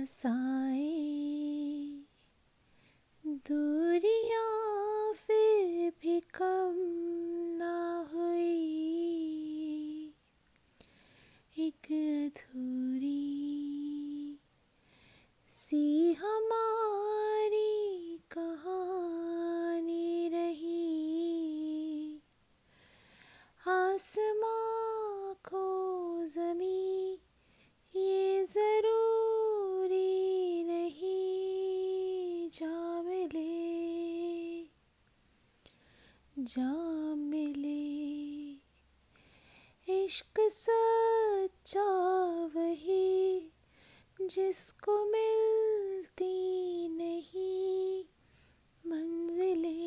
पास जा मिले। इश्क सच्चा वही जिसको मिलती नहीं मंजिले।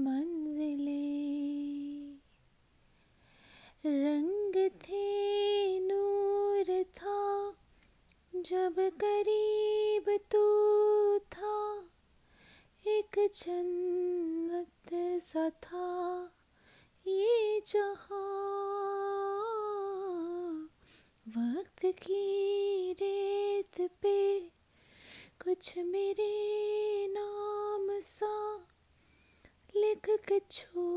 मंजिले। रंग थे, नूर था, जब करीब तू था। एक जन्नत सा था, ये जहाँ वक्त की रेत पे कुछ मेरे नाम सा लिख के छोड़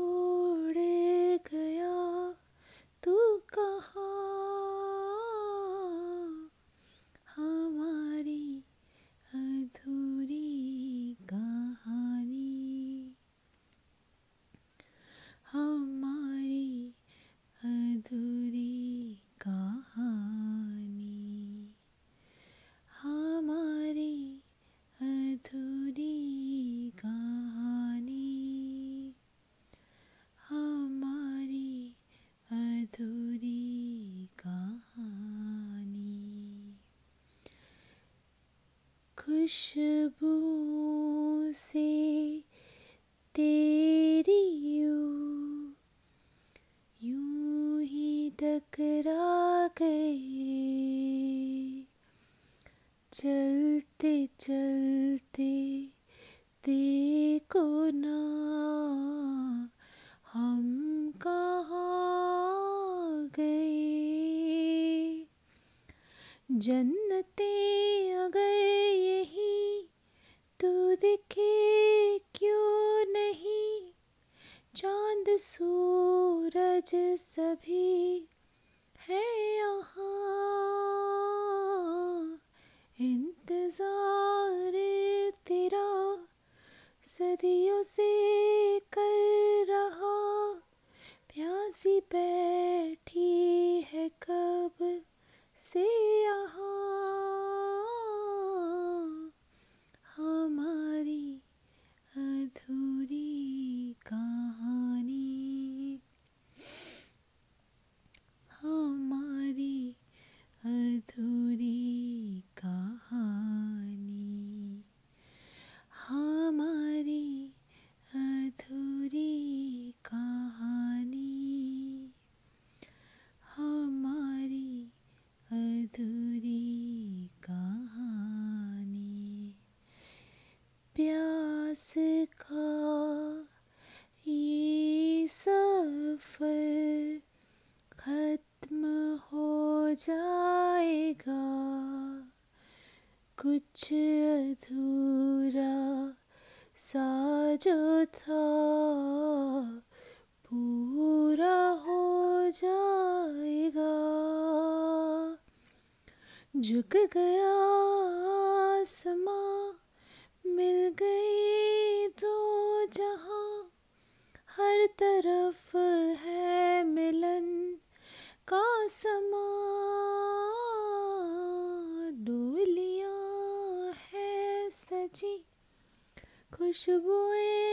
खुशबू से तेरी यूँ ही टकरा गए। चलते चलते देखो ना, हम कहाँ गए? जन्नते सूरज सभी है यहाँ। इंतज़ार तेरा सदियों से कर रहा। प्यासी बैठी है कब से प्यास का ये सफ़र खत्म हो जाएगा कुछ अधूरा सा जो था पूरा हो जाएगा झुक गया आसमां तरफ़ है मिलन का समा डोलियाँ है सजी खुशबुएँ